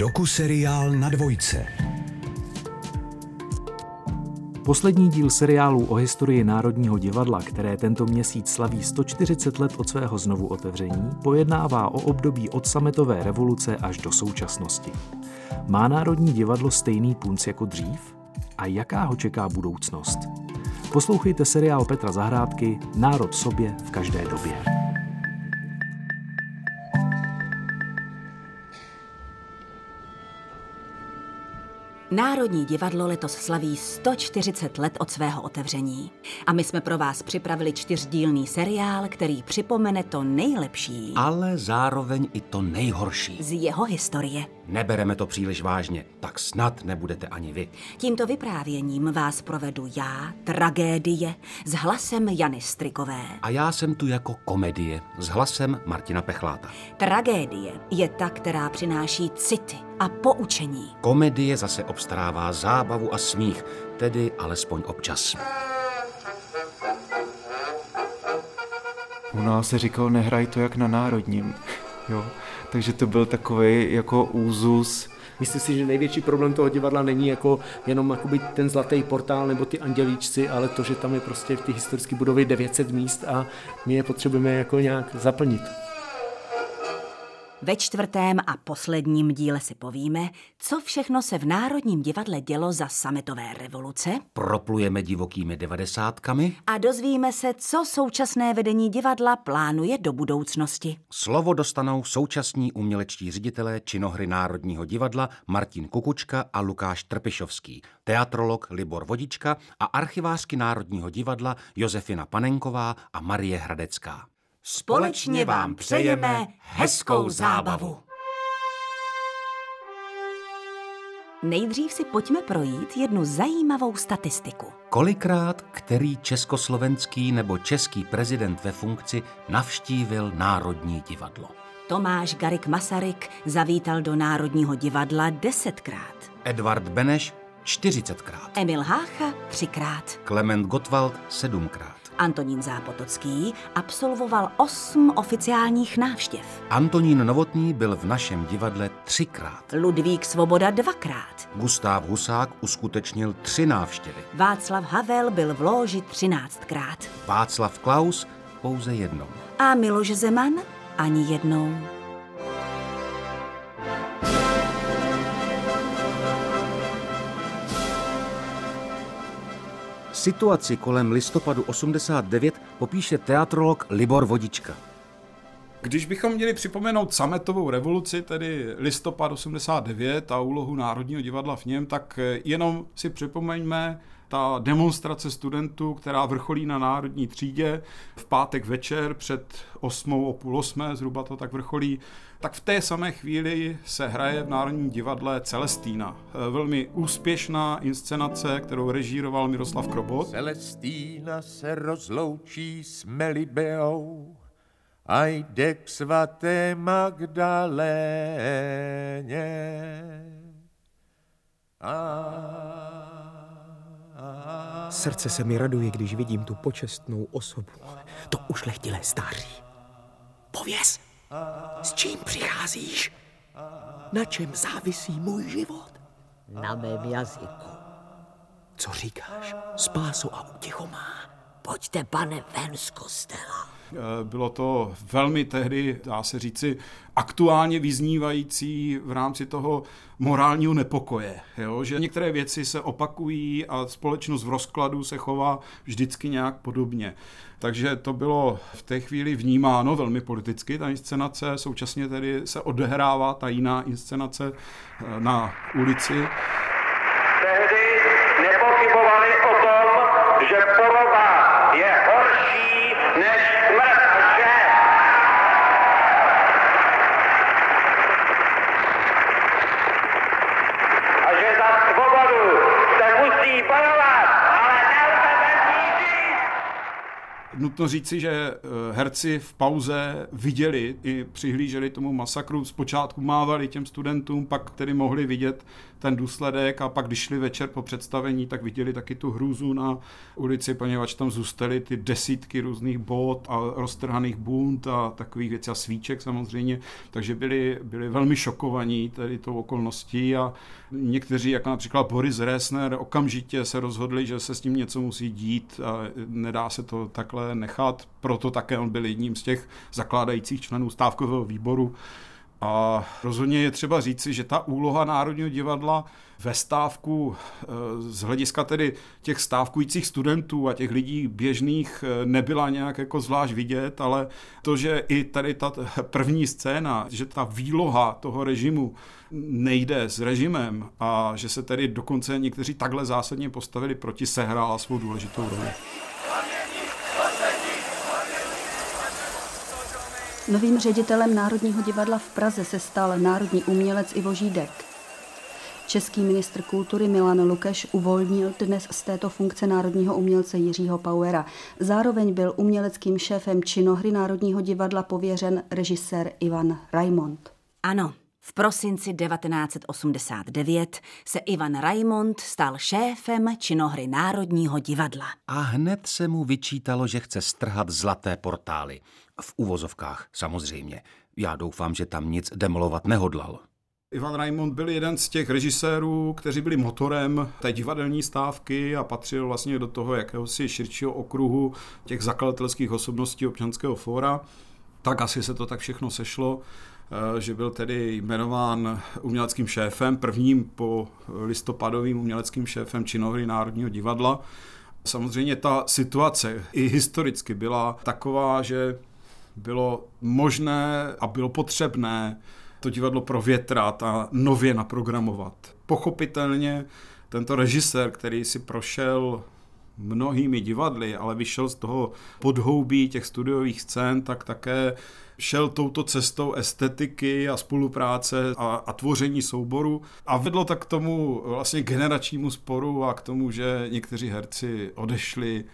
Doku-seriál na dvojce. Poslední díl seriálu o historii Národního divadla, které tento měsíc slaví 140 let od svého znovu otevření, pojednává o období od sametové revoluce až do současnosti. Má Národní divadlo stejný punc jako dřív? A jaká ho čeká budoucnost? Poslouchejte seriál Petra Zahrádky Národ sobě v každé době. Národní divadlo letos slaví 140 let od svého otevření. A my jsme pro vás připravili čtyřdílný seriál, který připomene to nejlepší. Ale zároveň i to nejhorší. Z jeho historie. Nebereme to příliš vážně, tak snad nebudete ani vy. Tímto vyprávěním vás provedu já, tragédie, s hlasem Jany Strikové. A já jsem tu jako komedie s hlasem Martina Pechláta. Tragédie je ta, která přináší city a poučení. Komedie zase obstarává zábavu a smích, tedy alespoň občas. U nás se říkal, nehraj to jak na národním. Jo. Takže to byl takový jako úzus. Myslím si, že největší problém toho divadla není jako jenom ten zlatý portál nebo ty andělíčci, ale to, že tam je prostě v té historické budově 900 míst a my je potřebujeme jako nějak zaplnit. Ve čtvrtém a posledním díle si povíme, co všechno se v Národním divadle dělo za sametové revoluce. Proplujeme divokými devadesátkami. A dozvíme se, co současné vedení divadla plánuje do budoucnosti. Slovo dostanou současní umělečtí ředitelé činohry Národního divadla Martin Kukučka a Lukáš Trpišovský, teatrolog Libor Vodička a archivářky Národního divadla Josefina Panenková a Marie Hradecká. Společně vám přejeme hezkou zábavu. Nejdřív si pojďme projít jednu zajímavou statistiku. Kolikrát který československý nebo český prezident ve funkci navštívil Národní divadlo? Tomáš Garik Masaryk zavítal do Národního divadla desetkrát. Edvard Beneš čtyřicetkrát. Emil Hácha třikrát. Klement Gottwald sedmkrát. Antonín Zápotocký absolvoval osm oficiálních návštěv. Antonín Novotný byl v našem divadle třikrát. Ludvík Svoboda dvakrát. Gustav Husák uskutečnil tři návštěvy. Václav Havel byl v loži třináctkrát. Václav Klaus pouze jednou. A Miloš Zeman ani jednou. Situaci kolem listopadu 89 popíše teatrolog Libor Vodička. Když bychom měli připomenout sametovou revoluci, tedy listopad 89 a úlohu Národního divadla v něm, tak jenom si připomeňme ta demonstrace studentů, která vrcholí na národní třídě v pátek večer před osmou o půl osmé, zhruba to tak vrcholí, tak v té samé chvíli se hraje v Národním divadle Celestína. Velmi úspěšná inscenace, kterou režíroval Miroslav Krobot. Celestína se rozloučí s Melibeou a jde k svaté Magdaléně. A Srdce se mi raduje, když vidím tu počestnou osobu. To ušlechtilé stáří. Pověz, s čím přicházíš? Na čem závisí můj život? Na mém jazyku. Co říkáš? Spásu a útěchu má. Pojďte, pane, ven z kostela. Eh, bylo to velmi tehdy, dá se říci, aktuálně vyznívající v rámci toho morálního nepokoje. Jo? Že některé věci se opakují a společnost v rozkladu se chová vždycky nějak podobně. Takže to bylo v té chvíli vnímáno velmi politicky, ta inscenace. Současně tedy se odehrává ta jiná inscenace eh, na ulici. Tehdy nepochybovali o tom, že poroba je horší než smrt. Že? A že za svobodu se musí bojovat, ale nelze bez ní žít. Nutno říci, že eh, herci v pauze viděli i přihlíželi tomu masakru. Zpočátku mávali těm studentům, pak tedy mohli vidět ten důsledek a pak, když šli večer po představení, tak viděli taky tu hrůzu na ulici, poněvadž tam zůstaly ty desítky různých bot a roztrhaných bunt a takových věcí a svíček samozřejmě, takže byli, byli velmi šokovaní tady tou okolností a někteří, jako například Boris Resner, okamžitě se rozhodli, že se s tím něco musí dít a nedá se to takhle nechat, proto také on byl jedním z těch zakládajících členů stávkového výboru a rozhodně je třeba říci, že ta úloha Národního divadla ve stávku eh, z hlediska tedy těch stávkujících studentů a těch lidí běžných eh, nebyla nějak jako zvlášť vidět, ale to, že i tady ta první scéna, že ta výloha toho režimu nejde s režimem a že se tedy dokonce někteří takhle zásadně postavili proti, sehrála svou důležitou roli. Novým ředitelem Národního divadla v Praze se stal národní umělec Ivo Žídek. Český ministr kultury Milan Lukeš uvolnil dnes z této funkce národního umělce Jiřího Pauera. Zároveň byl uměleckým šéfem činohry Národního divadla pověřen režisér Ivan Raimond. Ano, v prosinci 1989 se Ivan Raimond stal šéfem činohry Národního divadla. A hned se mu vyčítalo, že chce strhat zlaté portály. V uvozovkách samozřejmě. Já doufám, že tam nic demolovat nehodlal. Ivan Raimond byl jeden z těch režisérů, kteří byli motorem té divadelní stávky a patřil vlastně do toho jakéhosi širšího okruhu těch zakladatelských osobností občanského fóra. Tak asi se to tak všechno sešlo, eh, že byl tedy jmenován uměleckým šéfem, prvním po listopadovým uměleckým šéfem činohry Národního divadla. Samozřejmě ta situace i historicky byla taková, že bylo možné a bylo potřebné to divadlo provětrat a nově naprogramovat. Pochopitelně tento režisér, který si prošel mnohými divadly, ale vyšel z toho podhoubí těch studiových scén, tak také šel touto cestou estetiky a spolupráce a, a tvoření souboru a vedlo tak k tomu vlastně generačnímu sporu a k tomu, že někteří herci odešli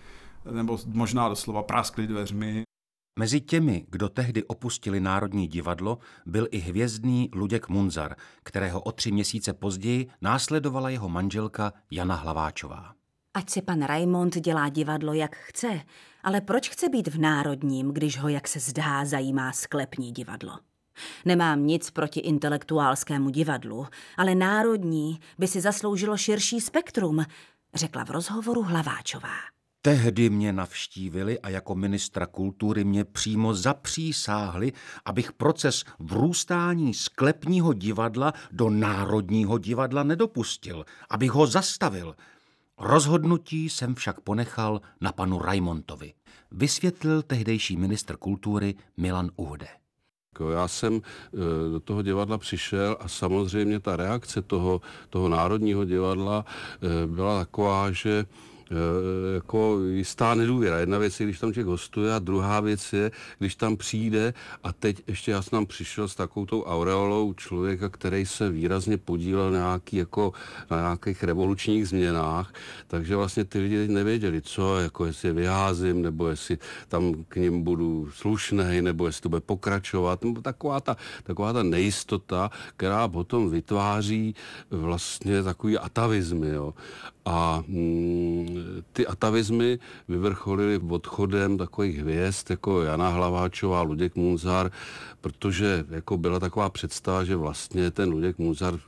nebo možná doslova práskli dveřmi. Mezi těmi, kdo tehdy opustili Národní divadlo, byl i hvězdný Luděk Munzar, kterého o tři měsíce později následovala jeho manželka Jana Hlaváčová. Ať si pan Raimond dělá divadlo, jak chce, ale proč chce být v Národním, když ho, jak se zdá, zajímá sklepní divadlo? Nemám nic proti intelektuálskému divadlu, ale Národní by si zasloužilo širší spektrum, řekla v rozhovoru Hlaváčová. Tehdy mě navštívili a jako ministra kultury mě přímo zapřísáhli, abych proces vrůstání sklepního divadla do Národního divadla nedopustil, abych ho zastavil. Rozhodnutí jsem však ponechal na panu Raimontovi, vysvětlil tehdejší ministr kultury Milan Uhde. Já jsem e, do toho divadla přišel a samozřejmě ta reakce toho, toho národního divadla e, byla taková, že jako jistá nedůvěra. Jedna věc je, když tam člověk hostuje a druhá věc je, když tam přijde a teď ještě já jsem tam přišel s takovou tou aureolou člověka, který se výrazně podílel na, nějaký, jako, na nějakých revolučních změnách, takže vlastně ty lidi nevěděli, co, jako jestli je vyházím, nebo jestli tam k ním budu slušný, nebo jestli to bude pokračovat, nebo taková ta, taková ta nejistota, která potom vytváří vlastně takový atavizmy. Jo. A mm, ty atavizmy vyvrcholily odchodem takových hvězd jako Jana Hlaváčová, Luděk Munzar, protože jako byla taková představa, že vlastně ten Luděk Munzar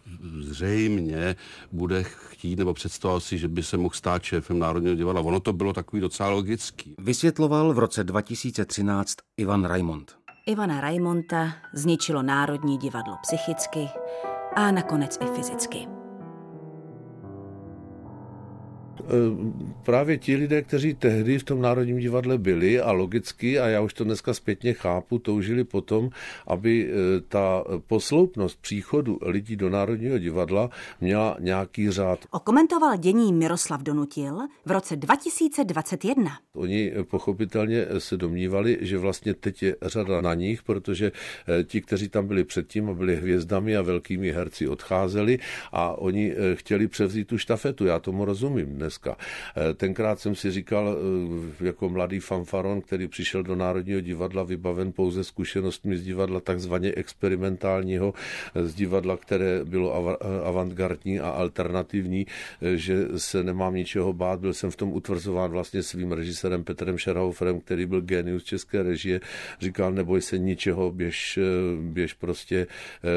zřejmě bude chtít nebo představoval si, že by se mohl stát šéfem Národního divadla. Ono to bylo takový docela logický. Vysvětloval v roce 2013 Ivan Raimond. Ivana Raimonta zničilo Národní divadlo psychicky a nakonec i fyzicky. Právě ti lidé, kteří tehdy v tom Národním divadle byli a logicky, a já už to dneska zpětně chápu, toužili potom, aby eh, ta posloupnost příchodu lidí do Národního divadla měla nějaký řád. Okomentoval dění Miroslav Donutil v roce 2021. Oni pochopitelně se domnívali, že vlastně teď je řada na nich, protože eh, ti, kteří tam byli předtím a byli hvězdami a velkými herci odcházeli a oni chtěli převzít tu štafetu. Já tomu rozumím. Dnes dneska. Tenkrát jsem si říkal, jako mladý fanfaron, který přišel do Národního divadla vybaven pouze zkušenostmi z divadla takzvaně experimentálního, z divadla, které bylo avantgardní a alternativní, že se nemám ničeho bát. Byl jsem v tom utvrzován vlastně svým režisérem Petrem Scherhoferem, který byl genius české režie. Říkal, neboj se ničeho, běž, běž prostě eh,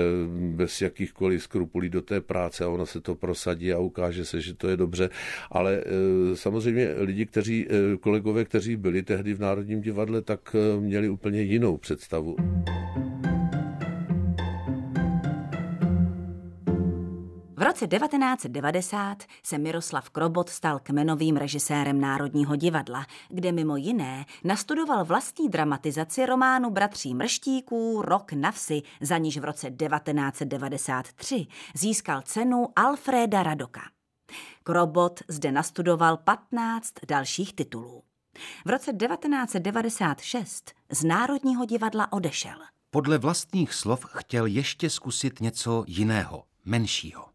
bez jakýchkoliv skrupulí do té práce a ono se to prosadí a ukáže se, že to je dobře. Ale eh, samozřejmě lidi, kteří, eh, kolegové, kteří byli tehdy v Národním divadle, tak měli úplně jinou představu. V roce 1990 se Miroslav Krobot stal kmenovým režisérem Národního divadla, kde mimo jiné nastudoval vlastní dramatizaci románu Bratří Mrštíků Rok na vsi, za níž v roce 1993 získal cenu Alfreda Radoka. Krobot zde nastudoval 15 dalších titulů. V roce 1996 z Národního divadla odešel. Podle vlastních slov chtěl ještě zkusit něco jiného, menšího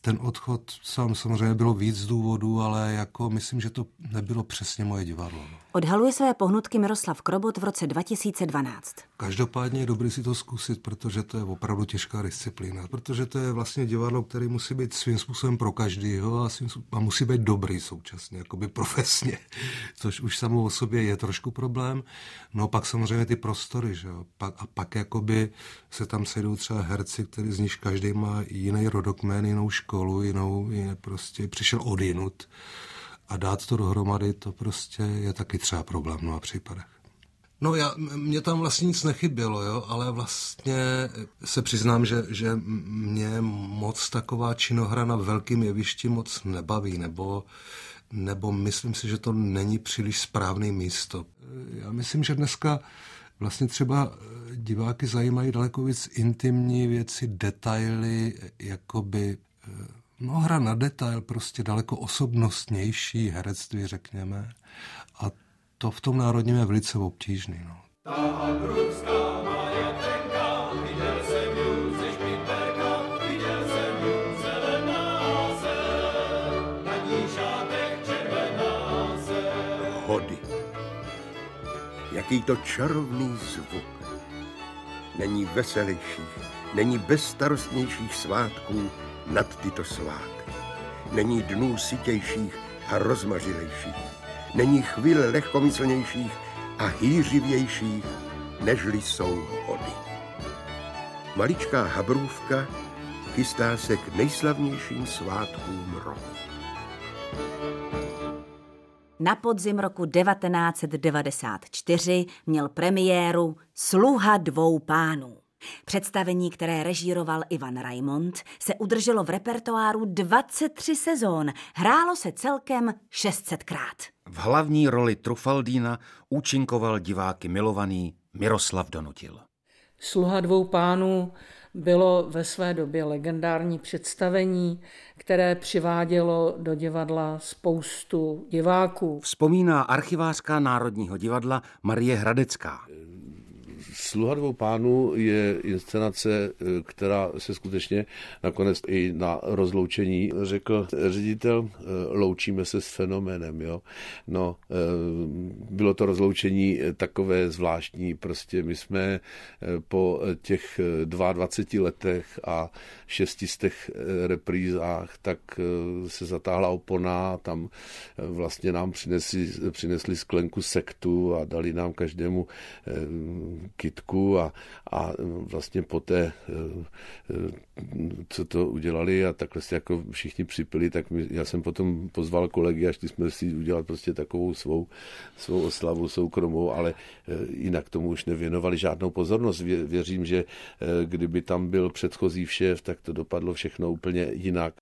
ten odchod sám samozřejmě bylo víc důvodů, ale jako myslím, že to nebylo přesně moje divadlo. No. Odhaluje své pohnutky Miroslav Krobot v roce 2012. Každopádně je dobré si to zkusit, protože to je opravdu těžká disciplína. Protože to je vlastně divadlo, které musí být svým způsobem pro každého a, a musí být dobrý současně, jakoby profesně, což už samo o sobě je trošku problém. No pak samozřejmě ty prostory, že jo. Pak, a pak jakoby se tam sejdou třeba herci, který z nich každý má jiný rodokmén, jinou školu, jinou, jiné prostě přišel odinut a dát to dohromady, to prostě je taky třeba problém v mnoha případech. No já, mě tam vlastně nic nechybělo, jo, ale vlastně se přiznám, že, že mě moc taková činohra na velkým jevišti moc nebaví, nebo, nebo myslím si, že to není příliš správné místo. Já myslím, že dneska vlastně třeba diváky zajímají daleko víc intimní věci, detaily, jakoby No, hra na detail, prostě daleko osobnostnější herectví, řekněme. A to v tom národním je velice obtížný. No. Hody. Jaký to čarovný zvuk. Není veselějších, není bezstarostnějších svátků, nad tyto svátky. Není dnů sytějších a rozmařilejších. Není chvíle lehkomyslnějších a hýřivějších, nežli jsou hody. Maličká habrůvka chystá se k nejslavnějším svátkům roku. Na podzim roku 1994 měl premiéru Sluha dvou pánů. Představení, které režíroval Ivan Raimond, se udrželo v repertoáru 23 sezón. Hrálo se celkem 600krát. V hlavní roli Trufaldína účinkoval diváky milovaný Miroslav Donutil. Sluha dvou pánů bylo ve své době legendární představení, které přivádělo do divadla spoustu diváků. Vzpomíná archivářka Národního divadla Marie Hradecká. Sluha dvou pánů je inscenace, eh, která se skutečně nakonec i na rozloučení řekl ředitel, eh, loučíme se s fenoménem. Jo? No, eh, bylo to rozloučení takové zvláštní, prostě my jsme po těch 22 letech a šestistech reprízách, tak se zatáhla opona, tam vlastně nám přinesli, přinesli sklenku sektu a dali nám každému kitku a, a vlastně poté, eh, co to udělali a takhle se jako všichni připili, tak my, já jsem potom pozval kolegy a šli jsme si udělat prostě takovou svou, svou oslavu soukromou, ale eh, jinak tomu už nevěnovali žádnou pozornost. Vě, věřím, že eh, kdyby tam byl předchozí šéf, tak to dopadlo všechno úplně jinak.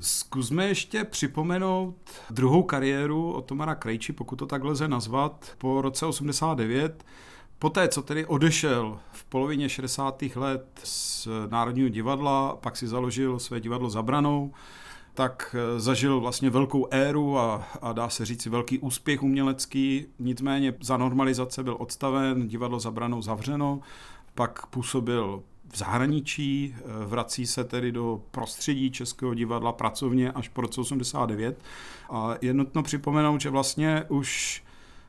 Zkusme ještě připomenout druhou kariéru Otomara Krejči, pokud to tak lze nazvat, po roce 89. Poté, co tedy odešel v polovině 60. let z Národního divadla, pak si založil své divadlo Zabranou, tak eh, zažil vlastně velkou éru a, a dá se říct velký úspěch umělecký, nicméně za normalizace byl odstaven, divadlo Zabranou zavřeno, pak působil v zahraničí, vrací se tedy do prostředí Českého divadla pracovně až po roce 89 a je nutno připomenout, že vlastně už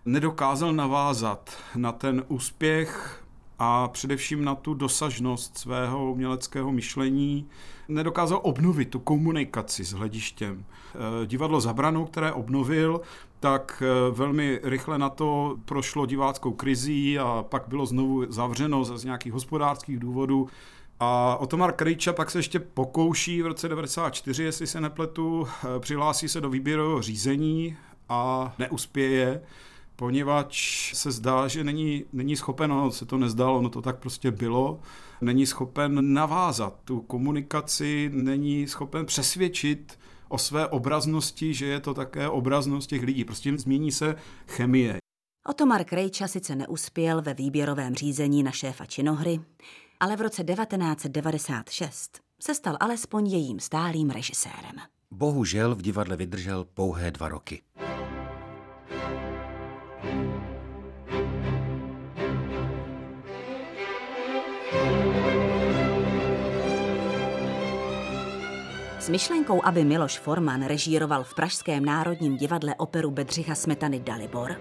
nedokázal navázat na ten úspěch a především na tu dosažnost svého uměleckého myšlení nedokázal obnovit tu komunikaci s hledištěm. Eh, divadlo Zabranou, které obnovil, tak eh, velmi rychle na to prošlo diváckou krizí a pak bylo znovu zavřeno z nějakých hospodářských důvodů. A Otomar Krejča pak se ještě pokouší v roce 94, jestli se nepletu, eh, přihlásí se do výběrového řízení a neuspěje poněvadž se zdá, že není, není schopen, ono se to nezdalo, ono to tak prostě bylo, není schopen navázat tu komunikaci, není schopen přesvědčit o své obraznosti, že je to také obraznost těch lidí. Prostě změní se chemie. Otomar Krejča sice neuspěl ve výběrovém řízení na šéfa činohry, ale v roce 1996 se stal alespoň jejím stálým režisérem. Bohužel v divadle vydržel pouhé dva roky. S myšlenkou, aby Miloš Forman režíroval v Pražském národním divadle operu Bedřicha Smetany Dalibor,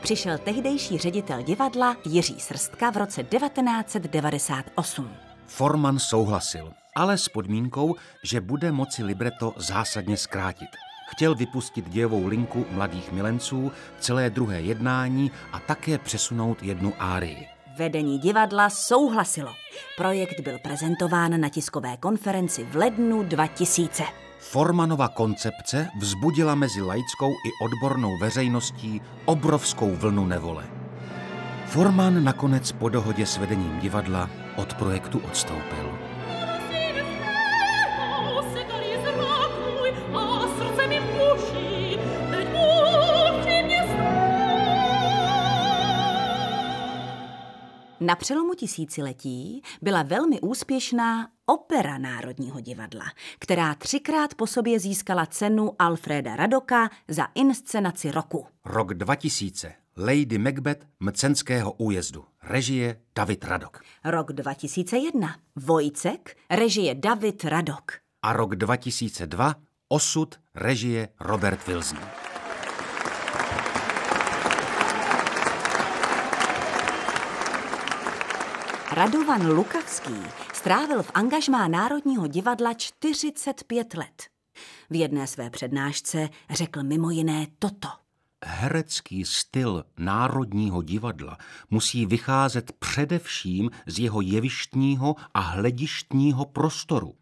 přišel tehdejší ředitel divadla Jiří Srstka v roce 1998. Forman souhlasil, ale s podmínkou, že bude moci libreto zásadně zkrátit. Chtěl vypustit dějovou linku mladých milenců, celé druhé jednání a také přesunout jednu árii. Vedení divadla souhlasilo. Projekt byl prezentován na tiskové konferenci v lednu 2000. Formanova koncepce vzbudila mezi laickou i odbornou veřejností obrovskou vlnu nevole. Forman nakonec po dohodě s vedením divadla od projektu odstoupil. Na přelomu tisíciletí byla velmi úspěšná opera Národního divadla, která třikrát po sobě získala cenu Alfreda Radoka za inscenaci roku. Rok 2000. Lady Macbeth Mcenského újezdu. Režie David Radok. Rok 2001. Vojcek. Režie David Radok. A rok 2002. Osud. Režie Robert Wilson. Radovan Lukavský strávil v angažmá Národního divadla 45 let. V jedné své přednášce řekl mimo jiné toto. Herecký styl Národního divadla musí vycházet především z jeho jevištního a hledištního prostoru.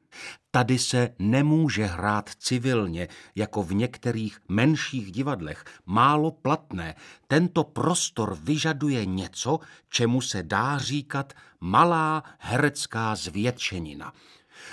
Tady se nemůže hrát civilně, jako v některých menších divadlech, málo platné. Tento prostor vyžaduje něco, čemu se dá říkat malá herecká zvětšenina.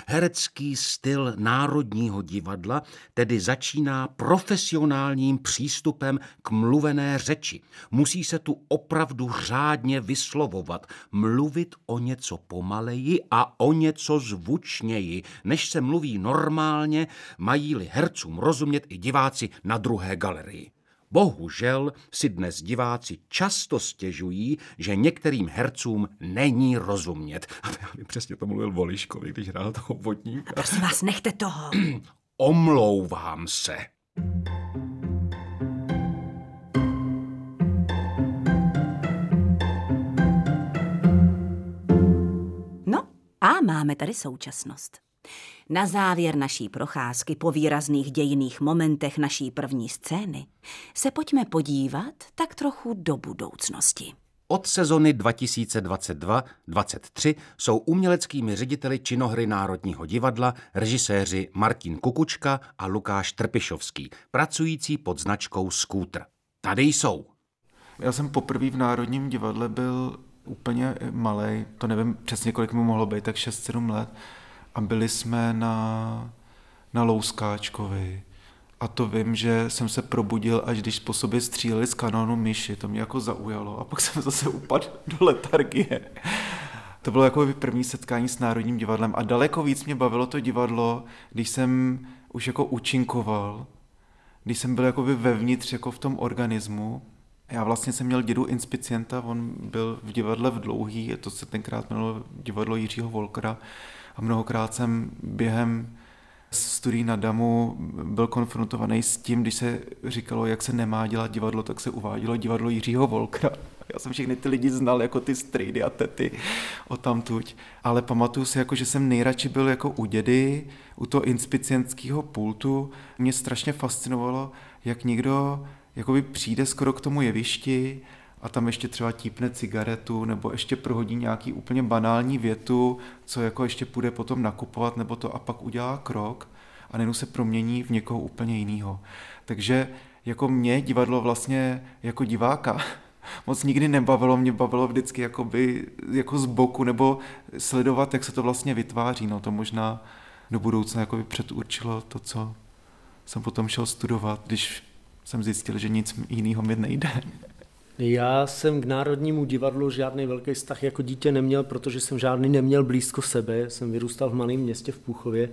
Herecký styl Národního divadla tedy začíná profesionálním přístupem k mluvené řeči. Musí se tu opravdu řádně vyslovovat, mluvit o něco pomaleji a o něco zvučněji, než se mluví normálně, mají-li hercům rozumět i diváci na druhé galerii. Bohužel si dnes diváci často stěžují, že některým hercům není rozumět. A já bych přesně to mluvil Voliškovi, když hrál toho vodníka. Prosím vás, nechte toho. Omlouvám se. No a máme tady současnost. Na závěr naší procházky po výrazných dějiných momentech naší první scény se pojďme podívat tak trochu do budoucnosti. Od sezony 2022-23 jsou uměleckými řediteli činohry Národního divadla režiséři Martin Kukučka a Lukáš Trpišovský, pracující pod značkou Scooter. Tady jsou. Já jsem poprvé v Národním divadle byl úplně malý, to nevím přesně, kolik mi mohlo být, tak 6-7 let a byli jsme na, na Louskáčkovi. A to vím, že jsem se probudil, až když po sobě stříleli z kanónu myši. To mě jako zaujalo. A pak jsem zase upadl do letargie. To bylo jako první setkání s Národním divadlem. A daleko víc mě bavilo to divadlo, když jsem už jako účinkoval, když jsem byl jakoby vevnitř jako v tom organismu. Já vlastně jsem měl dědu inspicienta, on byl v divadle v Dlouhý, to se tenkrát jmenovalo divadlo Jiřího Volkera a mnohokrát jsem během studií na Damu byl konfrontovaný s tím, když se říkalo, jak se nemá dělat divadlo, tak se uvádělo divadlo Jiřího Volkra. Já jsem všechny ty lidi znal jako ty strejdy a tety o tamtuť. Ale pamatuju si, jako, že jsem nejradši byl jako u dědy, u toho inspicientského pultu. Mě strašně fascinovalo, jak někdo jakoby přijde skoro k tomu jevišti a tam ještě třeba típne cigaretu nebo ještě prohodí nějaký úplně banální větu, co jako ještě půjde potom nakupovat nebo to a pak udělá krok a najednou se promění v někoho úplně jiného. Takže jako mě divadlo vlastně jako diváka moc nikdy nebavilo, mě bavilo vždycky jakoby, jako z boku nebo sledovat, jak se to vlastně vytváří. No to možná do budoucna jakoby předurčilo to, co jsem potom šel studovat, když jsem zjistil, že nic jiného mi nejde. Já jsem k Národnímu divadlu žádný velký vztah jako dítě neměl, protože jsem žádný neměl blízko sebe. Jsem vyrůstal v malém městě v Půchově,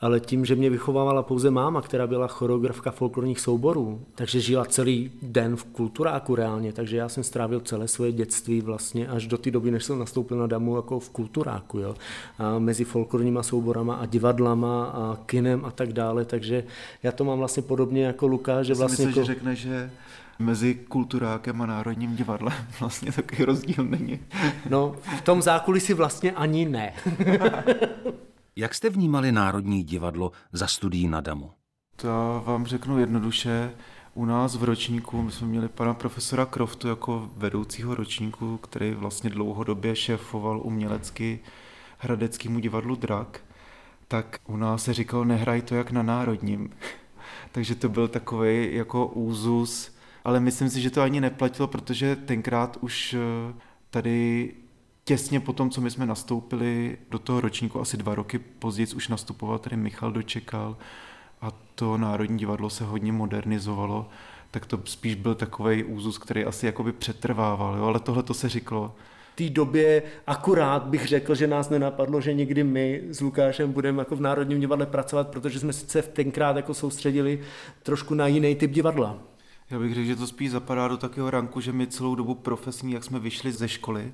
ale tím, že mě vychovávala pouze máma, která byla choreografka folklorních souborů, takže žila celý den v kulturáku reálně, takže já jsem strávil celé svoje dětství vlastně až do té doby, než jsem nastoupil na damu jako v kulturáku, jo. A mezi folklorníma souborama a divadlama a kinem a tak dále, takže já to mám vlastně podobně jako Lukáš, že vlastně... Myslím, jako... že řekne, že mezi kulturákem a národním divadlem vlastně takový rozdíl není. No, v tom zákulisí vlastně ani ne. Jak jste vnímali Národní divadlo za studií na Damu? To vám řeknu jednoduše. U nás v ročníku, my jsme měli pana profesora Kroftu jako vedoucího ročníku, který vlastně dlouhodobě šéfoval umělecky Hradeckému divadlu Drak, tak u nás se říkal, nehraj to jak na národním. Takže to byl takový jako úzus, ale myslím si, že to ani neplatilo, protože tenkrát už eh, tady těsně po tom, co my jsme nastoupili do toho ročníku, asi dva roky později už nastupoval tady Michal Dočekal a to Národní divadlo se hodně modernizovalo, tak to spíš byl takový úzus, který asi jakoby přetrvával, jo? ale tohle to se říkalo. V té době akurát bych řekl, že nás nenapadlo, že někdy my s Lukášem budeme jako v Národním divadle pracovat, protože jsme se tenkrát jako soustředili trošku na jiný typ divadla. Já bych řekl, že to spíš zapadá do takového ranku, že my celou dobu profesní, jak jsme vyšli ze školy,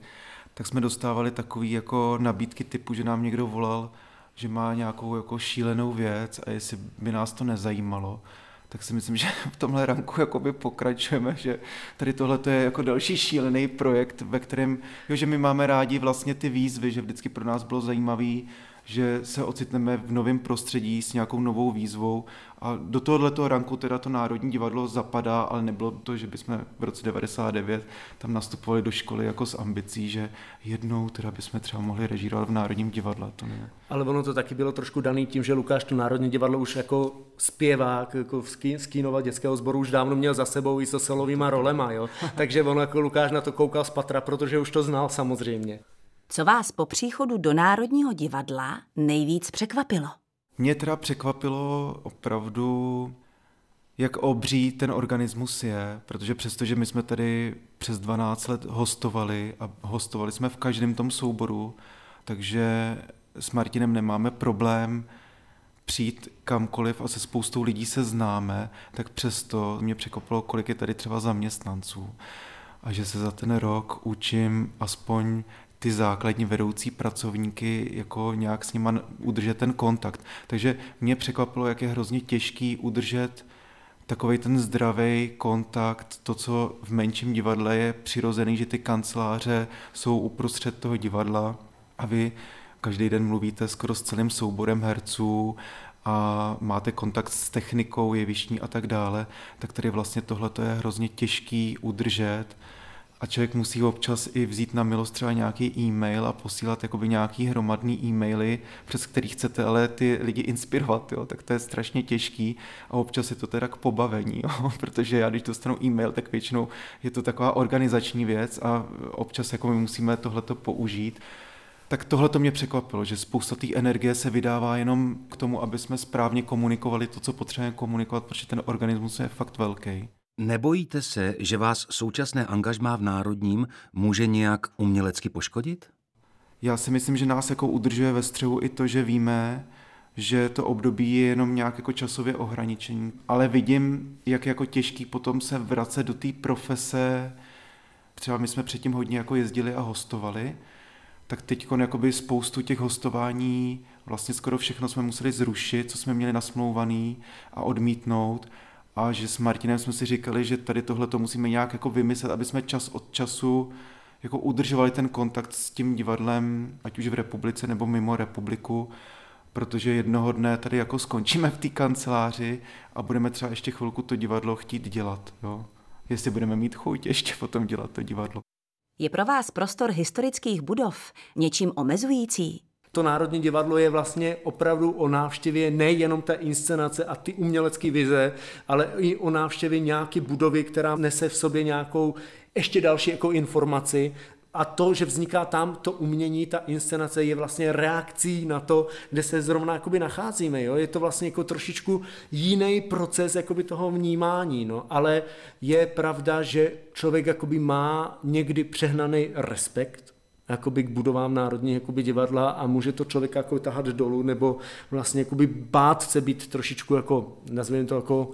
tak jsme dostávali takové jako nabídky typu, že nám někdo volal, že má nějakou jako šílenou věc a jestli by nás to nezajímalo, tak si myslím, že v tomhle ranku jakoby pokračujeme, že tady tohle je jako další šílený projekt, ve kterém, jo, že my máme rádi vlastně ty výzvy, že vždycky pro nás bylo zajímavý že se ocitneme v novém prostředí s nějakou novou výzvou a do tohoto ranku teda to Národní divadlo zapadá, ale nebylo to, že bychom v roce 99 tam nastupovali do školy jako s ambicí, že jednou teda bychom třeba mohli režírovat v Národním divadle, to ne. Ale ono to taky bylo trošku daný tím, že Lukáš tu Národní divadlo už jako zpěvák, jako v skínova dětského sboru už dávno měl za sebou i so solovýma rolema, jo. Takže on jako Lukáš na to koukal z patra, protože už to znal samozřejmě. Co vás po příchodu do Národního divadla nejvíc překvapilo? Mě teda překvapilo opravdu, jak obří ten organismus je, protože přestože my jsme tady přes 12 let hostovali a hostovali jsme v každém tom souboru, takže s Martinem nemáme problém přijít kamkoliv a se spoustou lidí se známe, tak přesto mě překvapilo, kolik je tady třeba zaměstnanců a že se za ten rok učím aspoň ty základní vedoucí pracovníky jako nějak s nima udržet ten kontakt. Takže mě překvapilo, jak je hrozně těžký udržet takový ten zdravý kontakt, to, co v menším divadle je přirozený, že ty kanceláře jsou uprostřed toho divadla a vy každý den mluvíte skoro s celým souborem herců a máte kontakt s technikou jevištní a tak dále, tak tady vlastně tohle je hrozně těžký udržet a člověk musí občas i vzít na milost třeba nějaký e-mail a posílat jakoby nějaký hromadný e-maily, přes který chcete ale ty lidi inspirovat, jo, tak to je strašně těžký a občas je to teda k pobavení, jo, protože já když dostanu e-mail, tak většinou je to taková organizační věc a občas jako my musíme tohleto použít. Tak tohle to mě překvapilo, že spousta té energie se vydává jenom k tomu, aby jsme správně komunikovali to, co potřebujeme komunikovat, protože ten organismus je fakt velký. Nebojíte se, že vás současné angažmá v Národním může nějak umělecky poškodit? Já si myslím, že nás jako udržuje ve střehu i to, že víme, že to období je jenom nějak jako časově ohraničení, ale vidím, jak jako těžký potom se vracet do té profese. Třeba my jsme předtím hodně jako jezdili a hostovali, tak teď jakoby spoustu těch hostování, vlastně skoro všechno jsme museli zrušit, co jsme měli nasmlouvaný a odmítnout. A že s Martinem jsme si říkali, že tady tohle to musíme nějak jako vymyslet, aby jsme čas od času jako udržovali ten kontakt s tím divadlem, ať už v republice nebo mimo republiku, protože jednoho dne tady jako skončíme v té kanceláři a budeme třeba ještě chvilku to divadlo chtít dělat. Jo? Jestli budeme mít chuť ještě potom dělat to divadlo. Je pro vás prostor historických budov něčím omezující? To Národní divadlo je vlastně opravdu o návštěvě nejenom té inscenace a ty umělecké vize, ale i o návštěvě nějaké budovy, která nese v sobě nějakou ještě další jako informaci a to, že vzniká tam to umění, ta inscenace je vlastně reakcí na to, kde se zrovna jakoby nacházíme. Jo? Je to vlastně jako trošičku jiný proces jakoby toho vnímání, no? ale je pravda, že člověk jakoby má někdy přehnaný respekt jakoby k budovám národní jakoby divadla a může to člověka jako tahat dolů nebo vlastně jakoby bát se být trošičku jako, nazveme to jako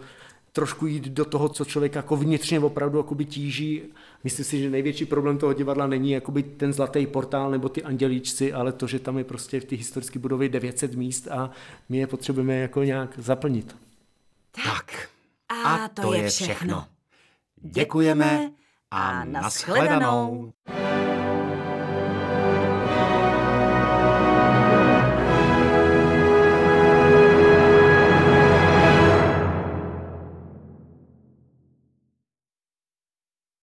trošku jít do toho, co člověk jako vnitřně opravdu jakoby tíží. Myslím si, že největší problém toho divadla není jakoby ten zlatý portál nebo ty andělíčci, ale to, že tam je prostě v té historické budově 900 míst a my je potřebujeme jako nějak zaplnit. Tak. A, a to, to je všechno. všechno. Děkujeme a nashledanou.